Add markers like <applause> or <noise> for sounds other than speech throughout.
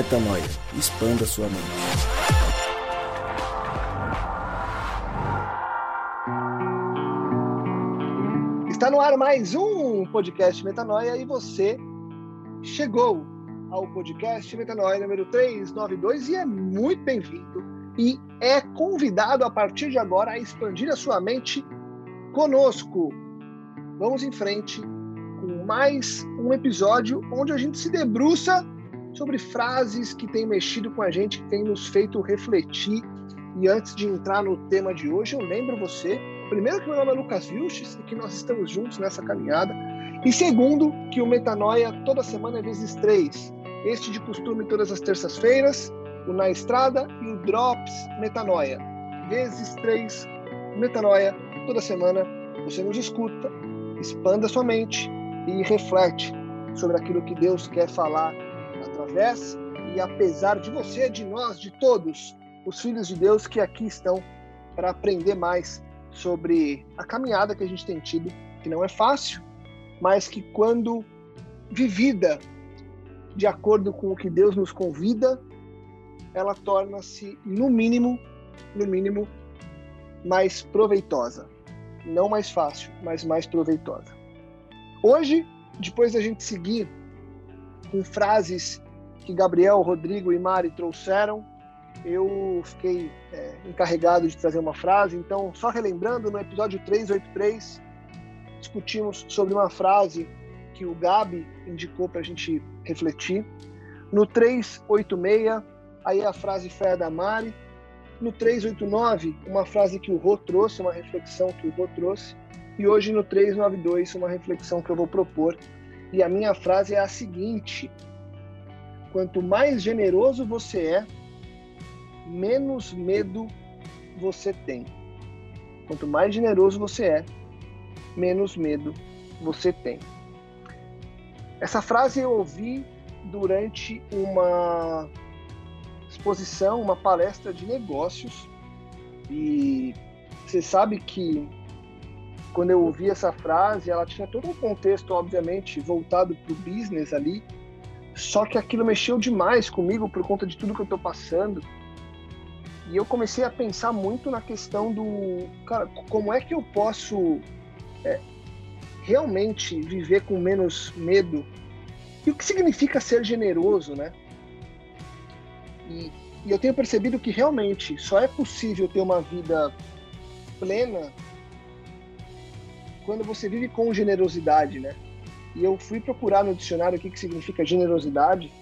Metanoia. Expanda sua mente. Está no ar mais um podcast Metanoia e você chegou ao podcast Metanoia número 392 e é muito bem-vindo e é convidado a partir de agora a expandir a sua mente conosco. Vamos em frente com mais um episódio onde a gente se debruça sobre frases que têm mexido com a gente, que têm nos feito refletir. E antes de entrar no tema de hoje, eu lembro você, primeiro, que meu nome é Lucas Vilches e que nós estamos juntos nessa caminhada. E segundo, que o Metanoia toda semana é vezes três. Este de costume todas as terças-feiras, o Na Estrada e o Drops Metanoia. Vezes três, Metanoia, toda semana você nos escuta, expanda sua mente e reflete sobre aquilo que Deus quer falar através e apesar de você, de nós, de todos os filhos de Deus que aqui estão para aprender mais sobre a caminhada que a gente tem tido, que não é fácil, mas que quando vivida de acordo com o que Deus nos convida, ela torna-se no mínimo, no mínimo mais proveitosa. Não mais fácil, mas mais proveitosa. Hoje, depois da gente seguir com frases que Gabriel, Rodrigo e Mari trouxeram, eu fiquei é, encarregado de trazer uma frase. Então, só relembrando, no episódio 383, discutimos sobre uma frase que o Gabi indicou para a gente refletir. No 386, aí a frase foi a da Mari. No 389, uma frase que o Rô trouxe, uma reflexão que o Rô trouxe. E hoje no 392, uma reflexão que eu vou propor. E a minha frase é a seguinte: Quanto mais generoso você é, menos medo você tem. Quanto mais generoso você é, menos medo você tem. Essa frase eu ouvi durante uma exposição, uma palestra de negócios. E você sabe que quando eu ouvi essa frase, ela tinha todo um contexto, obviamente, voltado para o business ali, só que aquilo mexeu demais comigo por conta de tudo que eu estou passando. E eu comecei a pensar muito na questão do, cara, como é que eu posso é, realmente viver com menos medo? E o que significa ser generoso, né? E, e eu tenho percebido que realmente só é possível ter uma vida plena quando você vive com generosidade, né? E eu fui procurar no dicionário o que, que significa generosidade.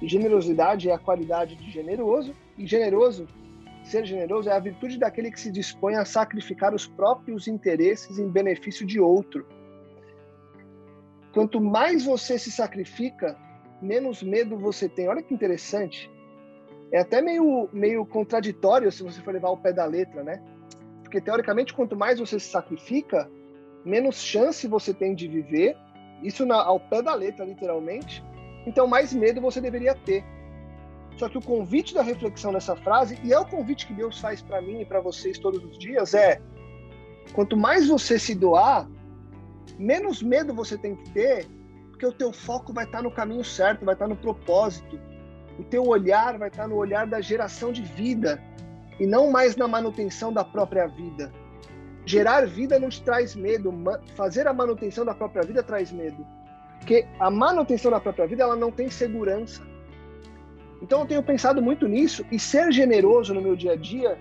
E generosidade é a qualidade de generoso, e generoso, ser generoso é a virtude daquele que se dispõe a sacrificar os próprios interesses em benefício de outro. Quanto mais você se sacrifica, menos medo você tem. Olha que interessante. É até meio, meio contraditório se você for levar ao pé da letra, né? Porque, teoricamente, quanto mais você se sacrifica, menos chance você tem de viver, isso na, ao pé da letra, literalmente, então mais medo você deveria ter. Só que o convite da reflexão nessa frase, e é o convite que Deus faz para mim e para vocês todos os dias, é: quanto mais você se doar, menos medo você tem que ter, porque o teu foco vai estar no caminho certo, vai estar no propósito. O teu olhar vai estar no olhar da geração de vida e não mais na manutenção da própria vida. Gerar vida não te traz medo, fazer a manutenção da própria vida traz medo. Porque a manutenção da própria vida ela não tem segurança. Então eu tenho pensado muito nisso e ser generoso no meu dia a dia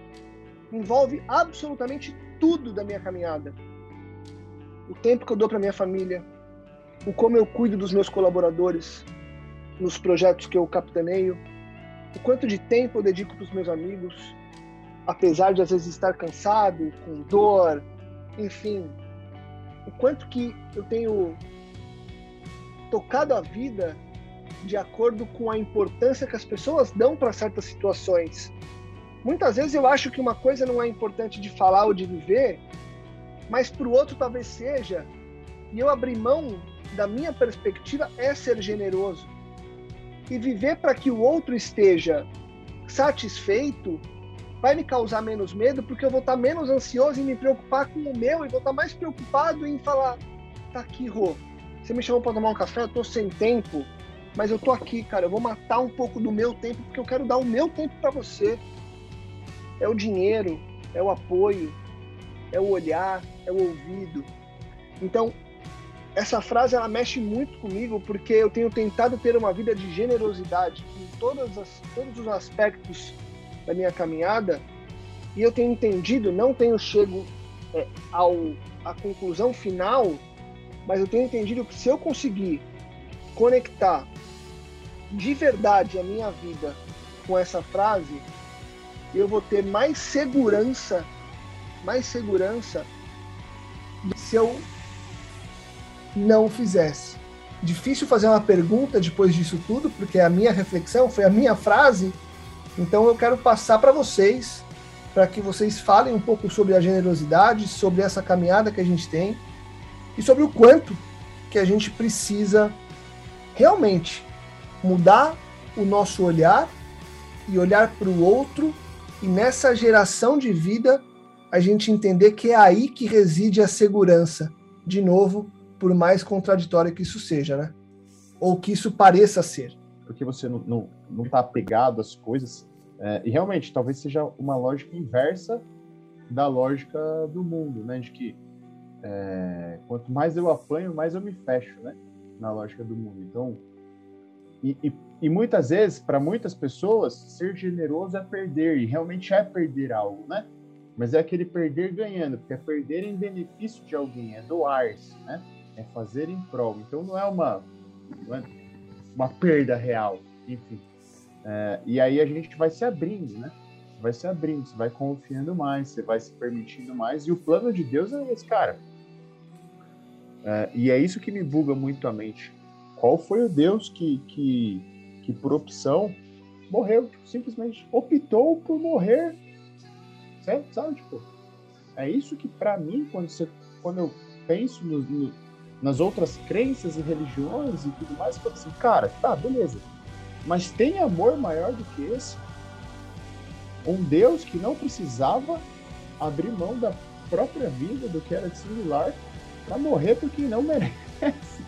envolve absolutamente tudo da minha caminhada. O tempo que eu dou para minha família, o como eu cuido dos meus colaboradores nos projetos que eu capitaneio, o quanto de tempo eu dedico para os meus amigos, apesar de às vezes estar cansado, com dor, enfim, o quanto que eu tenho tocado a vida de acordo com a importância que as pessoas dão para certas situações. Muitas vezes eu acho que uma coisa não é importante de falar ou de viver, mas para o outro talvez seja. E eu abrir mão da minha perspectiva é ser generoso. E viver para que o outro esteja satisfeito vai me causar menos medo, porque eu vou estar menos ansioso em me preocupar com o meu e vou estar mais preocupado em falar: tá aqui, Rô, você me chamou para tomar um café, eu tô sem tempo, mas eu tô aqui, cara. Eu vou matar um pouco do meu tempo porque eu quero dar o meu tempo para você. É o dinheiro, é o apoio, é o olhar, é o ouvido. Então, essa frase ela mexe muito comigo porque eu tenho tentado ter uma vida de generosidade em todas as, todos os aspectos da minha caminhada e eu tenho entendido, não tenho chego é, ao a conclusão final, mas eu tenho entendido que se eu conseguir conectar de verdade a minha vida com essa frase, eu vou ter mais segurança, mais segurança se eu não fizesse. Difícil fazer uma pergunta depois disso tudo, porque a minha reflexão foi a minha frase. Então eu quero passar para vocês, para que vocês falem um pouco sobre a generosidade, sobre essa caminhada que a gente tem e sobre o quanto que a gente precisa realmente mudar o nosso olhar e olhar para o outro e nessa geração de vida a gente entender que é aí que reside a segurança. De novo, por mais contraditório que isso seja, né? Ou que isso pareça ser. Porque você não, não, não tá apegado às coisas. É, e realmente, talvez seja uma lógica inversa da lógica do mundo, né? De que é, quanto mais eu apanho, mais eu me fecho, né? Na lógica do mundo. Então, e, e, e muitas vezes, para muitas pessoas, ser generoso é perder, e realmente é perder algo, né? Mas é aquele perder ganhando, porque é perder em benefício de alguém, é doar-se, né? é fazer em prol. Então não é uma, não é uma perda real, enfim. É, e aí a gente vai se abrindo, né? Vai se abrindo, você vai confiando mais, você vai se permitindo mais. E o plano de Deus é esse, cara. É, e é isso que me buga muito a mente. Qual foi o Deus que, que, que por opção, morreu? Simplesmente optou por morrer. Certo? Sabe? Tipo, é isso que, para mim, quando, você, quando eu penso no, no, nas outras crenças e religiões e tudo mais, eu assim, cara, tá, beleza. Mas tem amor maior do que esse? Um Deus que não precisava abrir mão da própria vida, do que era de singular, para morrer porque não <laughs> merece.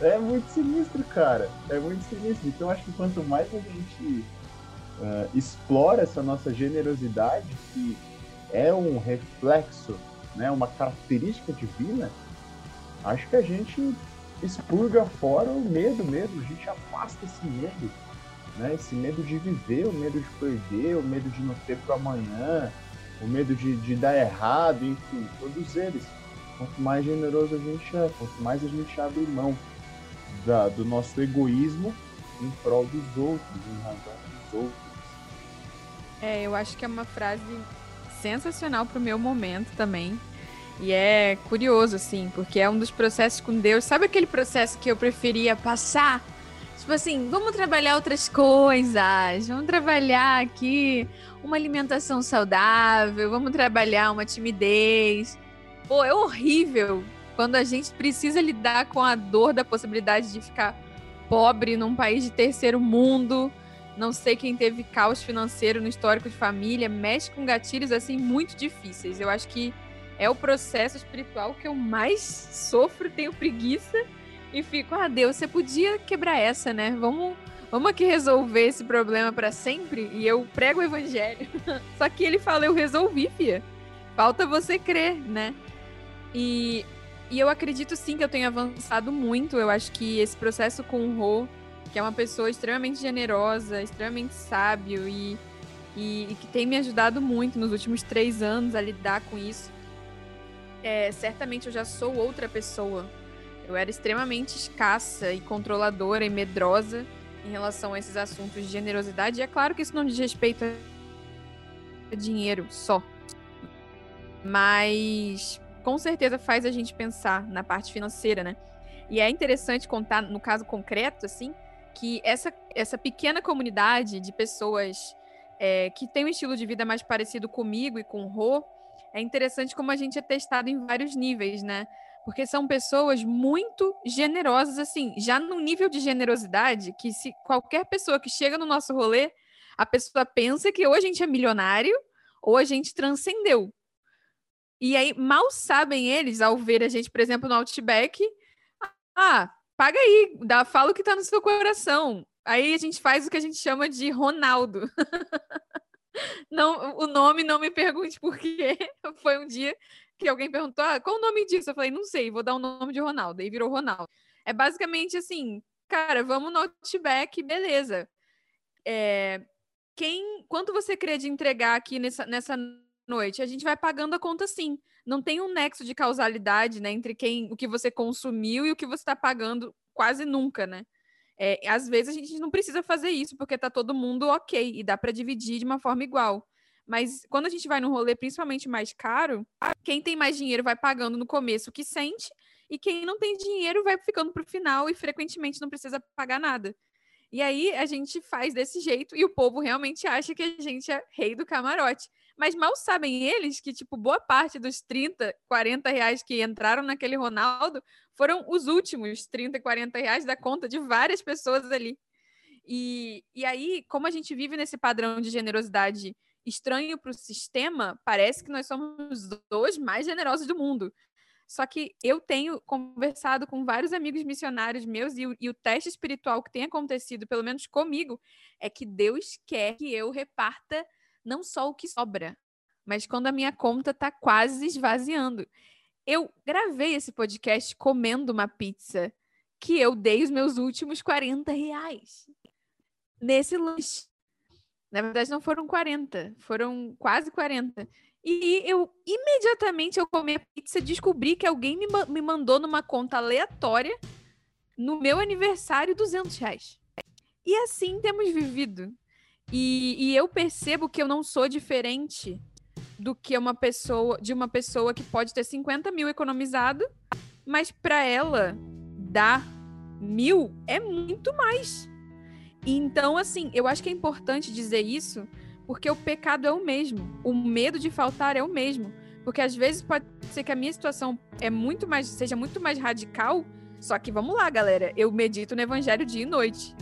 é muito sinistro, cara. É muito sinistro. Então acho que quanto mais a gente uh, explora essa nossa generosidade, que é um reflexo né, uma característica divina, acho que a gente expurga fora o medo mesmo, a gente afasta esse medo, né? Esse medo de viver, o medo de perder, o medo de não ter para amanhã, o medo de, de dar errado, enfim, todos eles. Quanto mais generoso a gente é, quanto mais a gente abre mão da, do nosso egoísmo em prol dos outros, em razão dos outros. É, eu acho que é uma frase sensacional pro meu momento também. E é curioso, assim, porque é um dos processos com Deus. Sabe aquele processo que eu preferia passar? Tipo assim, vamos trabalhar outras coisas, vamos trabalhar aqui uma alimentação saudável, vamos trabalhar uma timidez. Pô, é horrível quando a gente precisa lidar com a dor da possibilidade de ficar pobre num país de terceiro mundo não sei quem teve caos financeiro no histórico de família, mexe com gatilhos assim muito difíceis. Eu acho que é o processo espiritual que eu mais sofro, tenho preguiça e fico, ah, Deus, você podia quebrar essa, né? Vamos, vamos aqui resolver esse problema para sempre e eu prego o evangelho. <laughs> Só que ele fala, eu resolvi, fia. Falta você crer, né? E, e eu acredito sim que eu tenho avançado muito. Eu acho que esse processo com o Rô que é uma pessoa extremamente generosa, extremamente sábio e, e, e que tem me ajudado muito nos últimos três anos a lidar com isso. É, certamente eu já sou outra pessoa. Eu era extremamente escassa e controladora e medrosa em relação a esses assuntos de generosidade. E é claro que isso não diz respeito a dinheiro só. Mas com certeza faz a gente pensar na parte financeira, né? E é interessante contar, no caso concreto, assim, que essa, essa pequena comunidade de pessoas é, que tem um estilo de vida mais parecido comigo e com o Rô, é interessante como a gente é testado em vários níveis, né? Porque são pessoas muito generosas, assim, já no nível de generosidade que se qualquer pessoa que chega no nosso rolê, a pessoa pensa que ou a gente é milionário ou a gente transcendeu. E aí, mal sabem eles, ao ver a gente, por exemplo, no Outback, ah, paga aí, dá, fala o que tá no seu coração. Aí a gente faz o que a gente chama de Ronaldo. <laughs> não, o nome não me pergunte por quê. <laughs> Foi um dia que alguém perguntou: ah, qual o nome disso? Eu falei, não sei, vou dar o nome de Ronaldo. Aí virou Ronaldo. É basicamente assim, cara, vamos no Outback, beleza. É, quem, quanto você crê de entregar aqui nessa, nessa noite? A gente vai pagando a conta sim. Não tem um nexo de causalidade, né, entre quem, o que você consumiu e o que você está pagando quase nunca, né? É, às vezes a gente não precisa fazer isso porque tá todo mundo ok e dá para dividir de uma forma igual. Mas quando a gente vai num rolê principalmente mais caro, quem tem mais dinheiro vai pagando no começo o que sente e quem não tem dinheiro vai ficando para o final e frequentemente não precisa pagar nada. E aí a gente faz desse jeito e o povo realmente acha que a gente é rei do camarote. Mas mal sabem eles que, tipo, boa parte dos 30, 40 reais que entraram naquele Ronaldo foram os últimos 30, 40 reais da conta de várias pessoas ali. E, e aí, como a gente vive nesse padrão de generosidade estranho para o sistema, parece que nós somos os mais generosos do mundo. Só que eu tenho conversado com vários amigos missionários meus e o, e o, teste espiritual que tem acontecido, pelo menos comigo, é que Deus quer que eu reparta não só o que sobra, mas quando a minha conta está quase esvaziando. Eu gravei esse podcast comendo uma pizza que eu dei os meus últimos 40 reais nesse lanche. Na verdade, não foram 40, foram quase 40. E eu imediatamente eu comi a pizza descobri que alguém me, me mandou numa conta aleatória no meu aniversário 200 reais. E assim temos vivido. E, e, eu percebo que eu não sou diferente do que uma pessoa de uma pessoa que pode ter 50 mil economizado, mas para ela dar mil é muito mais. Então, assim, eu acho que é importante dizer isso porque o pecado é o mesmo, o medo de faltar é o mesmo. Porque às vezes pode ser que a minha situação é muito mais, seja muito mais radical, só que vamos lá, galera, eu medito no evangelho dia e noite.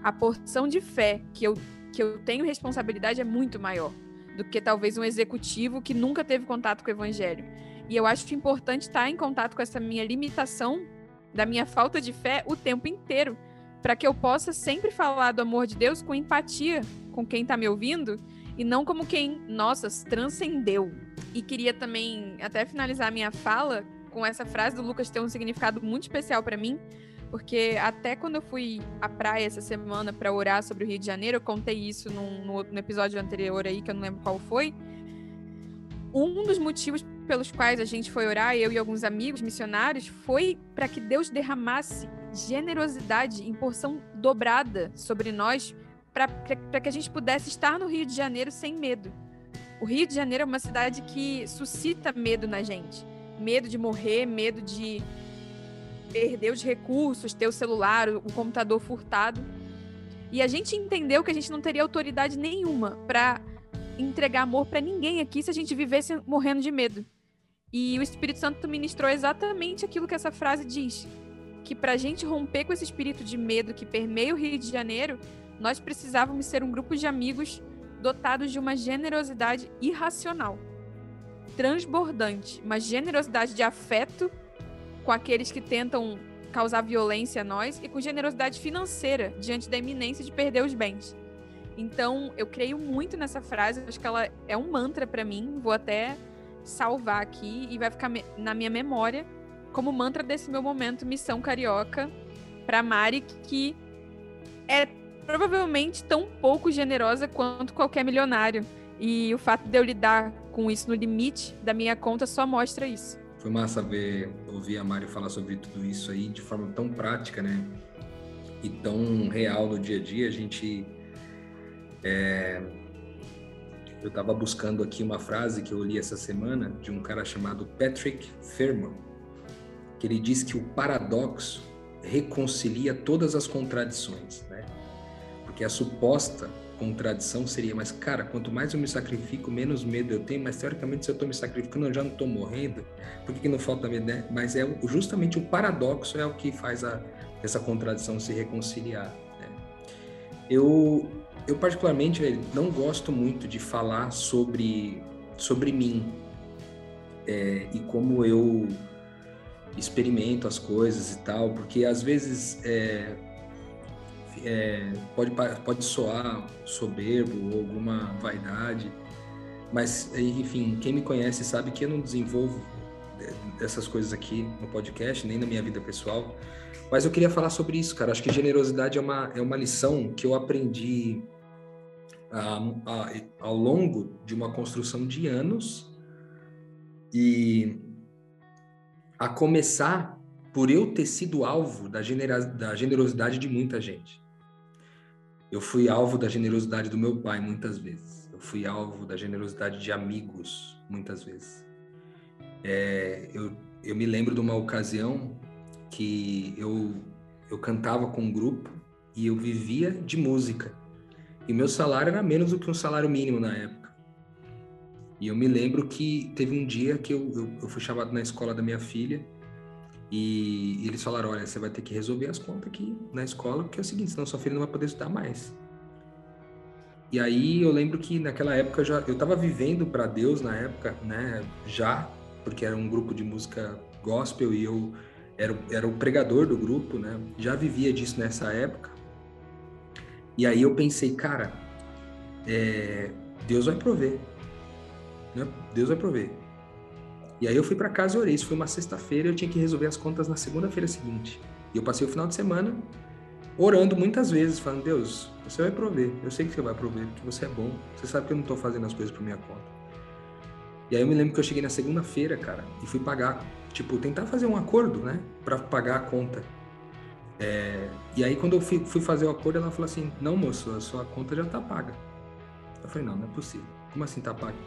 A porção de fé que eu, que eu tenho responsabilidade é muito maior do que talvez um executivo que nunca teve contato com o evangelho. E eu acho importante estar em contato com essa minha limitação, da minha falta de fé o tempo inteiro, para que eu possa sempre falar do amor de Deus com empatia com quem está me ouvindo e não como quem, nossa, transcendeu. E queria também até finalizar minha fala com essa frase do Lucas ter um significado muito especial para mim, porque até quando eu fui à praia essa semana para orar sobre o Rio de Janeiro, eu contei isso num, no, no episódio anterior aí, que eu não lembro qual foi. Um dos motivos pelos quais a gente foi orar, eu e alguns amigos missionários, foi para que Deus derramasse generosidade em porção dobrada sobre nós para que a gente pudesse estar no Rio de Janeiro sem medo. O Rio de Janeiro é uma cidade que suscita medo na gente. Medo de morrer, medo de perder os recursos, ter o celular, o computador furtado. E a gente entendeu que a gente não teria autoridade nenhuma para entregar amor para ninguém aqui se a gente vivesse morrendo de medo. E o Espírito Santo ministrou exatamente aquilo que essa frase diz: que para a gente romper com esse espírito de medo que permeia o Rio de Janeiro, nós precisávamos ser um grupo de amigos dotados de uma generosidade irracional, transbordante, uma generosidade de afeto com aqueles que tentam causar violência a nós e com generosidade financeira diante da iminência de perder os bens. Então, eu creio muito nessa frase, acho que ela é um mantra para mim, vou até salvar aqui e vai ficar na minha memória como mantra desse meu momento Missão Carioca para Mari, que é provavelmente tão pouco generosa quanto qualquer milionário. E o fato de eu lidar com isso no limite da minha conta só mostra isso. Foi massa ver, ouvir a Mari falar sobre tudo isso aí de forma tão prática, né? E tão real no dia a dia. A gente. É... Eu estava buscando aqui uma frase que eu li essa semana de um cara chamado Patrick Ferman, que ele diz que o paradoxo reconcilia todas as contradições, né? Porque a suposta contradição seria, mas cara, quanto mais eu me sacrifico, menos medo eu tenho, mas teoricamente se eu estou me sacrificando, eu já não estou morrendo, por que, que não falta medo, né? Mas é justamente o paradoxo é o que faz a, essa contradição se reconciliar. Né? Eu, eu particularmente não gosto muito de falar sobre, sobre mim é, e como eu experimento as coisas e tal, porque às vezes é, é, pode, pode soar soberbo ou alguma vaidade, mas, enfim, quem me conhece sabe que eu não desenvolvo essas coisas aqui no podcast, nem na minha vida pessoal. Mas eu queria falar sobre isso, cara. Acho que generosidade é uma, é uma lição que eu aprendi a, a, ao longo de uma construção de anos e a começar por eu ter sido alvo da, da generosidade de muita gente. Eu fui alvo da generosidade do meu pai muitas vezes. Eu fui alvo da generosidade de amigos muitas vezes. É, eu, eu me lembro de uma ocasião que eu, eu cantava com um grupo e eu vivia de música. E meu salário era menos do que um salário mínimo na época. E eu me lembro que teve um dia que eu, eu, eu fui chamado na escola da minha filha e, eles falaram: olha, você vai ter que resolver as contas aqui na escola, porque é o seguinte, senão sua filha não vai poder estudar mais. E aí eu lembro que naquela época eu já eu estava vivendo para Deus na época, né, já, porque era um grupo de música gospel e eu era, era o pregador do grupo, né? Já vivia disso nessa época. E aí eu pensei, cara, é, Deus vai prover. Né? Deus vai prover. E aí eu fui para casa e orei. Isso foi uma sexta-feira eu tinha que resolver as contas na segunda-feira seguinte. E eu passei o final de semana orando muitas vezes, falando: Deus, você vai prover. Eu sei que você vai prover, porque você é bom. Você sabe que eu não estou fazendo as coisas por minha conta. E aí eu me lembro que eu cheguei na segunda-feira, cara, e fui pagar tipo, tentar fazer um acordo, né, para pagar a conta. É, e aí, quando eu fui, fui, fazer o acordo, ela falou assim: Não, moço, a sua conta já tá paga. Eu falei: Não, não é possível. Como assim tá paga?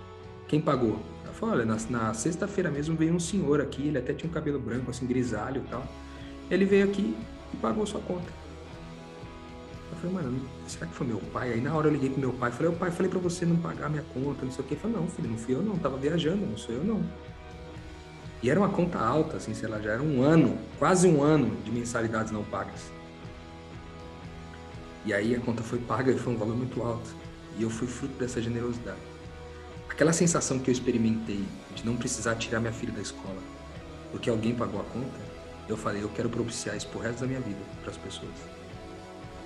Quem pagou? Ela falou: Olha, na, na sexta-feira mesmo veio um senhor aqui, ele até tinha um cabelo branco, assim, grisalho e tal. Ele veio aqui e pagou sua conta. Eu falei, mano, será que foi meu pai? Aí na hora eu liguei pro meu pai, falei, o pai, falei pra você não pagar minha conta, não sei o que. Ele falou, não, filho, não fui eu não, tava viajando, não sou eu não. E era uma conta alta, assim, sei lá, já era um ano, quase um ano de mensalidades não pagas. E aí a conta foi paga e foi um valor muito alto. E eu fui fruto dessa generosidade. Aquela sensação que eu experimentei de não precisar tirar minha filha da escola porque alguém pagou a conta, eu falei, eu quero propiciar isso pro resto da minha vida para as pessoas.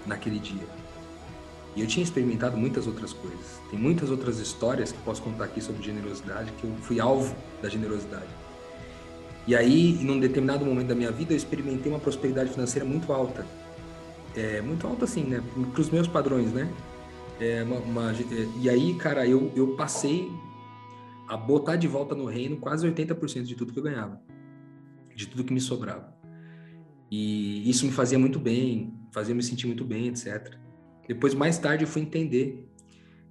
Naquele dia. E eu tinha experimentado muitas outras coisas. Tem muitas outras histórias que posso contar aqui sobre generosidade, que eu fui alvo da generosidade. E aí, em um determinado momento da minha vida, eu experimentei uma prosperidade financeira muito alta. É, muito alta assim, né? Para os meus padrões, né? É, uma, uma, e aí, cara, eu, eu passei a botar de volta no reino quase 80% de tudo que eu ganhava. De tudo que me sobrava. E isso me fazia muito bem, fazia me sentir muito bem, etc. Depois, mais tarde, eu fui entender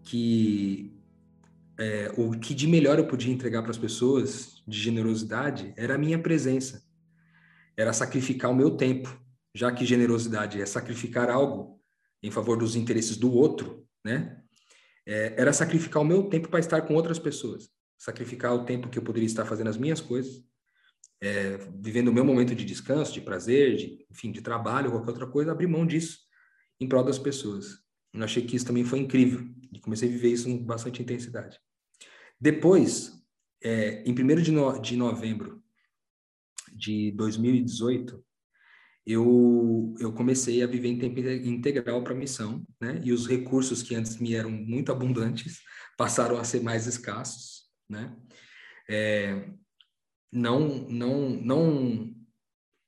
que é, o que de melhor eu podia entregar para as pessoas de generosidade era a minha presença, era sacrificar o meu tempo, já que generosidade é sacrificar algo em favor dos interesses do outro, né? É, era sacrificar o meu tempo para estar com outras pessoas, sacrificar o tempo que eu poderia estar fazendo as minhas coisas, é, vivendo o meu momento de descanso, de prazer, de, enfim, de trabalho, qualquer outra coisa, abrir mão disso em prol das pessoas. Eu achei que isso também foi incrível e comecei a viver isso com bastante intensidade. Depois, é, em 1 de, no, de novembro de 2018, eu, eu comecei a viver em tempo integral para a missão, né? E os recursos que antes me eram muito abundantes <laughs> passaram a ser mais escassos, né? É, não, não, não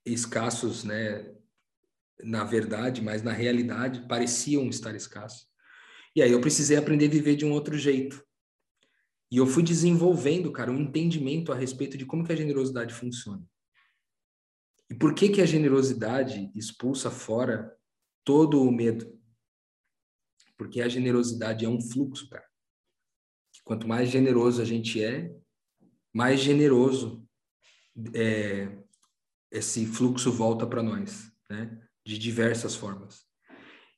escassos, né? Na verdade, mas na realidade pareciam estar escassos. E aí eu precisei aprender a viver de um outro jeito, e eu fui desenvolvendo, cara, um entendimento a respeito de como que a generosidade funciona. E por que que a generosidade expulsa fora todo o medo? Porque a generosidade é um fluxo, cara. Quanto mais generoso a gente é, mais generoso é, esse fluxo volta para nós, né? De diversas formas.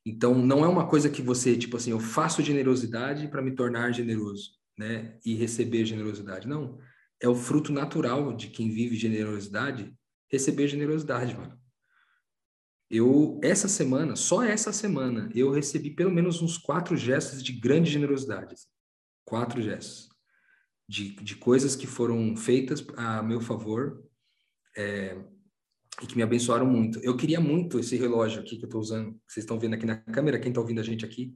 Então, não é uma coisa que você, tipo assim, eu faço generosidade para me tornar generoso né, e receber generosidade. Não, é o fruto natural de quem vive generosidade receber generosidade, mano. Eu, essa semana, só essa semana, eu recebi pelo menos uns quatro gestos de grande generosidade. Quatro gestos. De, de coisas que foram feitas a meu favor, é, e que me abençoaram muito. Eu queria muito esse relógio aqui que eu estou usando, que vocês estão vendo aqui na câmera, quem está ouvindo a gente aqui,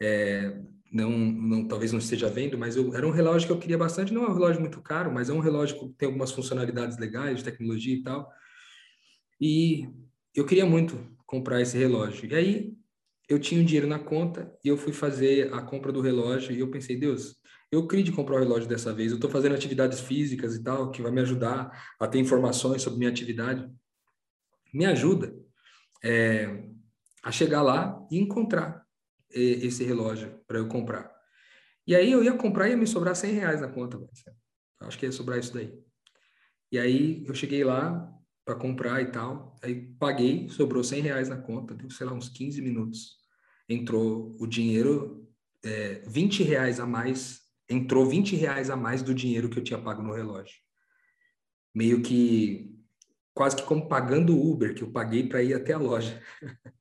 é, não, não, talvez não esteja vendo, mas eu, era um relógio que eu queria bastante. Não é um relógio muito caro, mas é um relógio que tem algumas funcionalidades legais, de tecnologia e tal. E eu queria muito comprar esse relógio. E aí eu tinha um dinheiro na conta e eu fui fazer a compra do relógio e eu pensei, Deus, eu queria de comprar o relógio dessa vez. Eu estou fazendo atividades físicas e tal, que vai me ajudar a ter informações sobre minha atividade. Me ajuda é, a chegar lá e encontrar esse relógio para eu comprar. E aí eu ia comprar e ia me sobrar 100 reais na conta. Acho que ia sobrar isso daí. E aí eu cheguei lá para comprar e tal. Aí paguei, sobrou 100 reais na conta. Deu, sei lá, uns 15 minutos. Entrou o dinheiro, é, 20 reais a mais. Entrou 20 reais a mais do dinheiro que eu tinha pago no relógio. Meio que quase que como pagando Uber que eu paguei para ir até a loja. <laughs>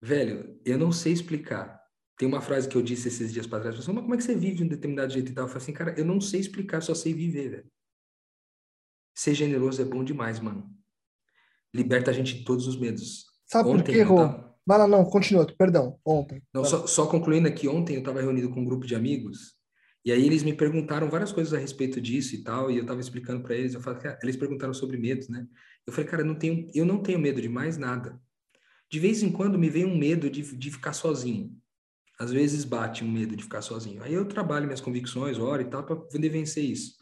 Velho, eu não sei explicar. Tem uma frase que eu disse esses dias para trás, mas como é que você vive de um determinado jeito e tal? Eu falei assim, cara, eu não sei explicar, só sei viver, velho. Ser generoso é bom demais, mano. Liberta a gente de todos os medos. Sabe ontem por quê, Rô? Tava... Vai lá, não, continua, perdão, ontem. Não, só, só, concluindo aqui, ontem eu estava reunido com um grupo de amigos, e aí eles me perguntaram várias coisas a respeito disso e tal, e eu estava explicando para eles, eu falei, eles perguntaram sobre medos, né? Eu falei, cara, não tenho, eu não tenho medo de mais nada. De vez em quando me vem um medo de, de ficar sozinho. Às vezes bate um medo de ficar sozinho. Aí eu trabalho minhas convicções, oro e tal, para poder vencer isso.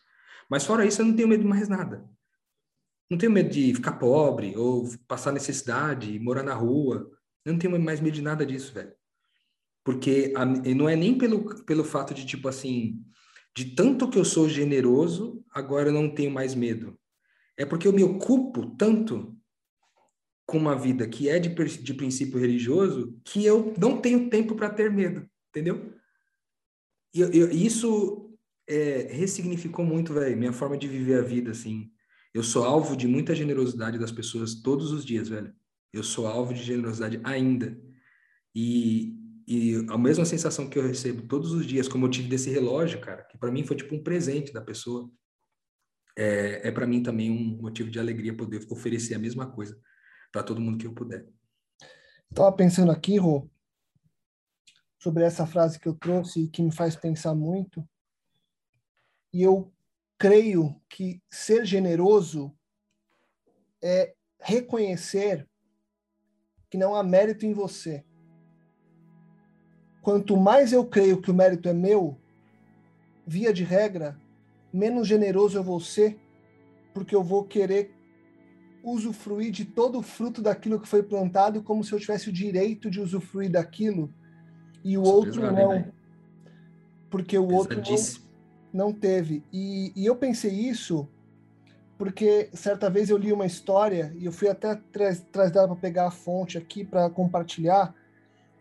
Mas fora isso, eu não tenho medo de mais nada. Não tenho medo de ficar pobre, ou passar necessidade, morar na rua. Eu não tenho mais medo de nada disso, velho. Porque a, não é nem pelo, pelo fato de, tipo assim, de tanto que eu sou generoso, agora eu não tenho mais medo. É porque eu me ocupo tanto com uma vida que é de, de princípio religioso que eu não tenho tempo para ter medo, entendeu? E eu, eu, isso é, ressignificou muito, velho, minha forma de viver a vida, assim. Eu sou alvo de muita generosidade das pessoas todos os dias, velho. Eu sou alvo de generosidade ainda. E, e a mesma sensação que eu recebo todos os dias, como eu tive desse relógio, cara, que para mim foi tipo um presente da pessoa, é, é para mim também um motivo de alegria poder oferecer a mesma coisa para todo mundo que eu puder. Estava pensando aqui, Rô, sobre essa frase que eu trouxe e que me faz pensar muito. E eu creio que ser generoso é reconhecer que não há mérito em você. Quanto mais eu creio que o mérito é meu, via de regra, menos generoso eu vou ser, porque eu vou querer usufruir de todo o fruto daquilo que foi plantado, como se eu tivesse o direito de usufruir daquilo, e o Isso outro não. Porque o outro não, não teve. E, e, eu pensei isso porque certa vez eu li uma história, e eu fui até atrás dela para pegar a fonte aqui para compartilhar,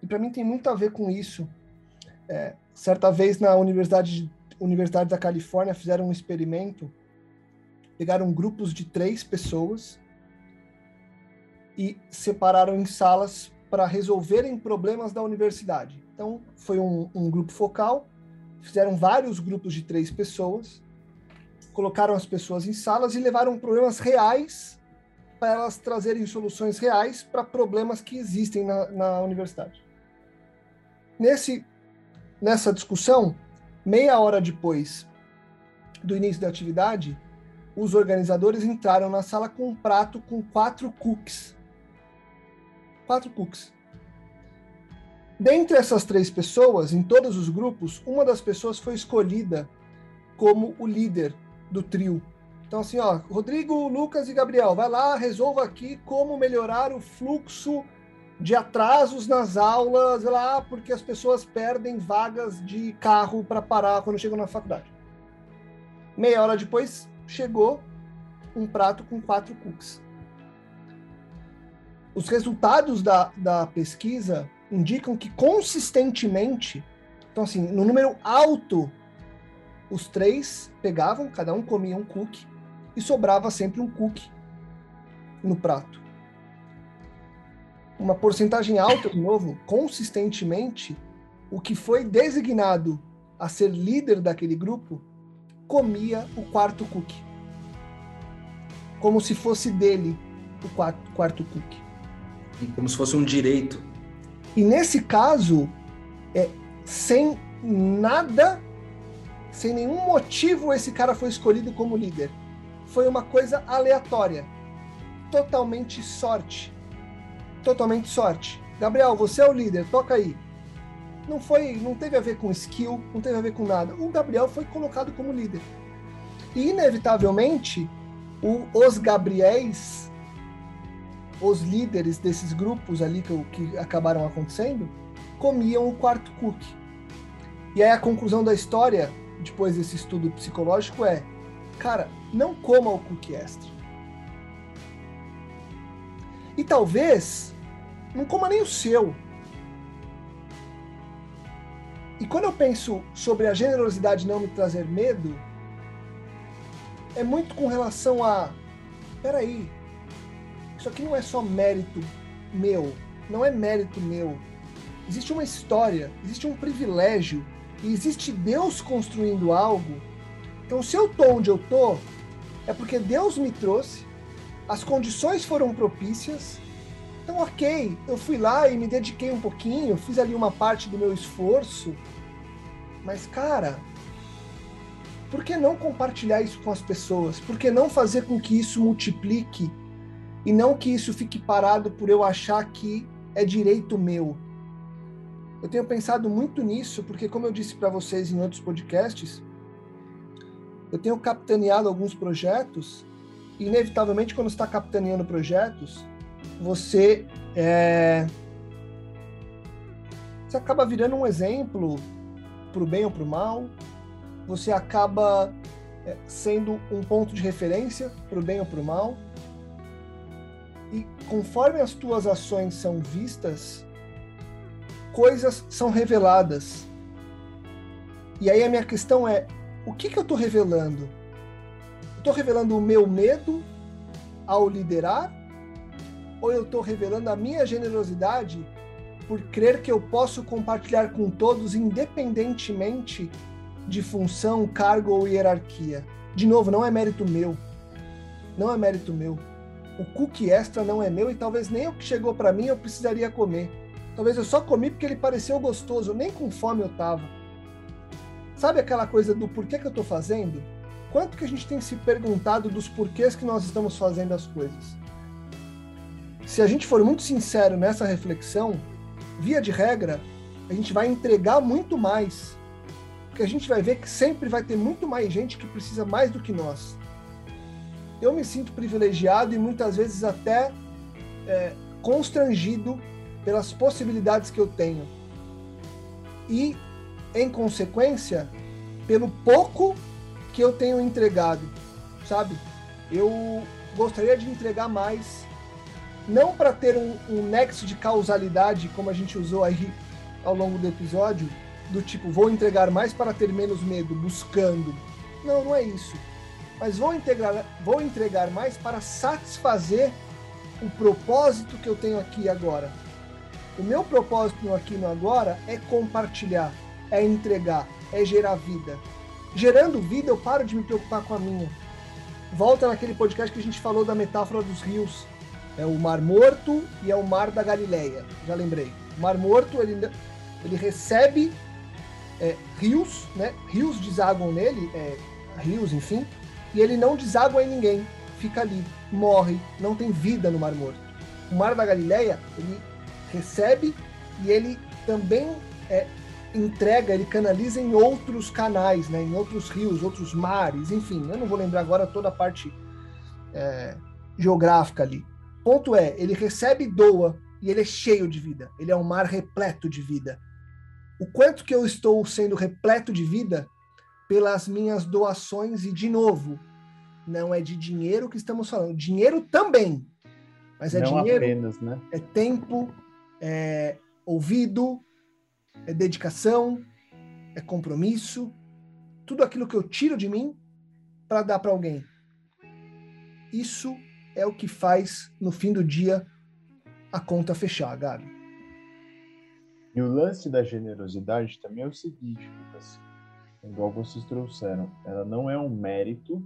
e para mim tem muito a ver com isso. É, certa vez na Universidade, Universidade da Califórnia fizeram um experimento, pegaram grupos de três pessoas e separaram em salas para resolverem problemas da universidade. Então, foi um, um, grupo focal, fizeram vários grupos de três pessoas, colocaram as pessoas em salas e levaram problemas reais para elas trazerem soluções reais para problemas que existem na, na universidade. Nesse, nessa discussão, meia hora depois do início da atividade, os organizadores entraram na sala com um prato com quatro cookies quatro cookies. Dentre essas três pessoas, em todos os grupos, uma das pessoas foi escolhida como o líder do trio. Então, assim, ó, Rodrigo, Lucas e Gabriel, vai lá, resolva aqui como melhorar o fluxo de atrasos nas aulas, lá, porque as pessoas perdem vagas de carro para parar quando chegam na faculdade. Meia hora depois, chegou um prato com quatro cookies os resultados da, da pesquisa indicam que consistentemente, então assim, no número alto, os três pegavam, cada um comia um cookie e sobrava sempre um cookie no prato. Uma porcentagem alta, de novo, consistentemente, o que foi designado a ser líder daquele grupo comia o quarto cookie. como se fosse dele o quarto, quarto cookie. Como se fosse um direito. E nesse caso, é, sem nada, sem nenhum motivo, esse cara foi escolhido como líder. Foi uma coisa aleatória. Totalmente sorte. Totalmente sorte. Gabriel, você é o líder, toca aí. Não foi, não teve a ver com skill, não teve a ver com nada. O Gabriel foi colocado como líder. E inevitavelmente, o, os Gabriéis, os líderes desses grupos ali que, que acabaram acontecendo, comiam o quarto cookie. E aí a conclusão da história, depois desse estudo psicológico, é: cara, não coma o cookie extra. E talvez não coma nem o seu. E quando eu penso sobre a generosidade não me trazer medo, é muito com relação a. Peraí, isso aqui não é só mérito meu, não é mérito meu. Existe uma história, existe um privilégio, e existe Deus construindo algo. Então, se eu tô onde eu tô, é porque Deus me trouxe, as condições foram propícias. Então, ok, eu fui lá e me dediquei um pouquinho, fiz ali uma parte do meu esforço. Mas, cara, por que não compartilhar isso com as pessoas? Por que não fazer com que isso multiplique e não que isso fique parado por eu achar que é direito meu? Eu tenho pensado muito nisso, porque, como eu disse para vocês em outros podcasts, eu tenho capitaneado alguns projetos, e, inevitavelmente, quando está capitaneando projetos, você é, você acaba virando um exemplo para o bem ou para o mal, você acaba é, sendo um ponto de referência para o bem ou para o mal. E conforme as tuas ações são vistas, coisas são reveladas. E aí a minha questão é: o que, que eu estou revelando? Estou revelando o meu medo ao liderar? Ou eu estou revelando a minha generosidade por crer que eu posso compartilhar com todos, independentemente de função, cargo ou hierarquia. De novo, não é mérito meu. Não é mérito meu. O cookie extra não é meu e talvez nem o que chegou para mim eu precisaria comer. Talvez eu só comi porque ele pareceu gostoso, nem com fome eu tava. Sabe aquela coisa do porquê que eu tô fazendo? Quanto que a gente tem se perguntado dos porquês que nós estamos fazendo as coisas? Se a gente for muito sincero nessa reflexão, via de regra, a gente vai entregar muito mais porque a gente vai ver que sempre vai ter muito mais gente que precisa mais do que nós. Eu me sinto privilegiado e muitas vezes até é, constrangido pelas possibilidades que eu tenho. E, em consequência, pelo pouco que eu tenho entregado, sabe? Eu gostaria de entregar mais, não para ter um, um nexo de causalidade, como a gente usou aí ao longo do episódio, do tipo, vou entregar mais para ter menos medo, buscando. Não, não é isso. Mas vou entregar, vou entregar mais para satisfazer o propósito que eu tenho aqui agora. O meu propósito aqui no agora é compartilhar, é entregar, é gerar vida. Gerando vida, eu paro de me preocupar com a minha. Volta naquele podcast que a gente falou da metáfora dos rios. É o Mar Morto e é o Mar da Galileia. Já lembrei. O Mar Morto, ele, ele recebe é, rios, né? Rios desaguam nele, é, rios, enfim, e ele não deságua em ninguém, fica ali, morre, não tem vida no Mar Morto. O Mar da Galileia, ele recebe e ele também é, entrega, ele canaliza em outros canais, né? Em outros rios, outros mares, enfim. Eu não vou lembrar agora toda a parte é, geográfica ali. Ponto é, ele recebe doa e ele é cheio de vida. Ele é um mar repleto de vida o quanto que eu estou sendo repleto de vida pelas minhas doações e de novo, não é de dinheiro que estamos falando, dinheiro também, mas é não dinheiro, apenas, né? é tempo, é ouvido, é dedicação, é compromisso, tudo aquilo que eu tiro de mim para dar para alguém. Isso é o que faz no fim do dia a conta fechar, Gabi. E o lance da generosidade também é o seguinte, Lucas, igual vocês trouxeram, ela não é um mérito,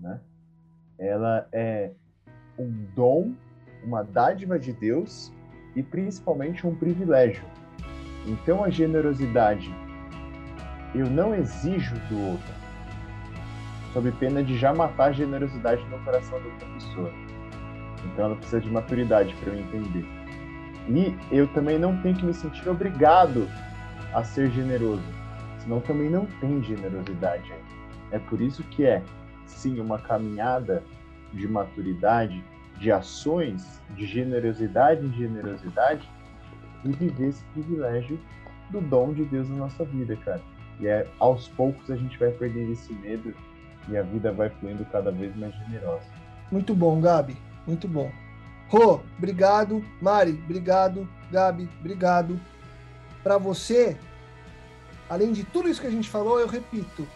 né? ela é um dom, uma dádiva de Deus e principalmente um privilégio. Então a generosidade eu não exijo do outro, sob pena de já matar a generosidade no coração da outra pessoa. Então ela precisa de maturidade para eu entender. E eu também não tenho que me sentir obrigado a ser generoso, senão também não tem generosidade. É por isso que é, sim, uma caminhada de maturidade, de ações de generosidade em generosidade e viver esse privilégio do dom de Deus na nossa vida, cara. E é aos poucos a gente vai perder esse medo e a vida vai fluindo cada vez mais generosa. Muito bom, Gabi. Muito bom. Rô, obrigado. Mari, obrigado. Gabi, obrigado. Para você, além de tudo isso que a gente falou, eu repito: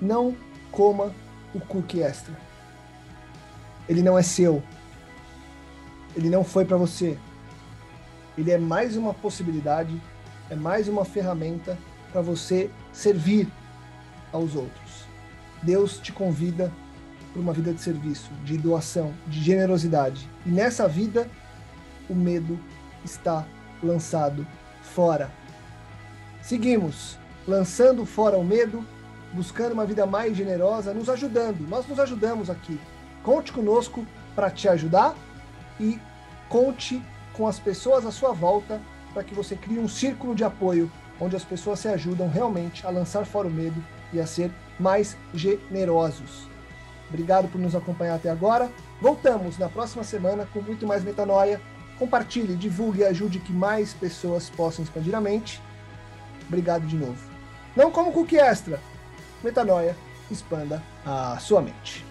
não coma o cookie extra. Ele não é seu. Ele não foi para você. Ele é mais uma possibilidade, é mais uma ferramenta para você servir aos outros. Deus te convida para uma vida de serviço, de doação, de generosidade. E nessa vida, o medo está lançado fora. Seguimos, lançando fora o medo, buscando uma vida mais generosa, nos ajudando. Nós nos ajudamos aqui. Conte conosco para te ajudar e conte com as pessoas à sua volta para que você crie um círculo de apoio onde as pessoas se ajudam realmente a lançar fora o medo e a ser mais generosos. Obrigado por nos acompanhar até agora. Voltamos na próxima semana com muito mais metanoia. Compartilhe, divulgue e ajude que mais pessoas possam expandir a mente. Obrigado de novo. Não como cookie extra. Metanoia, expanda a sua mente.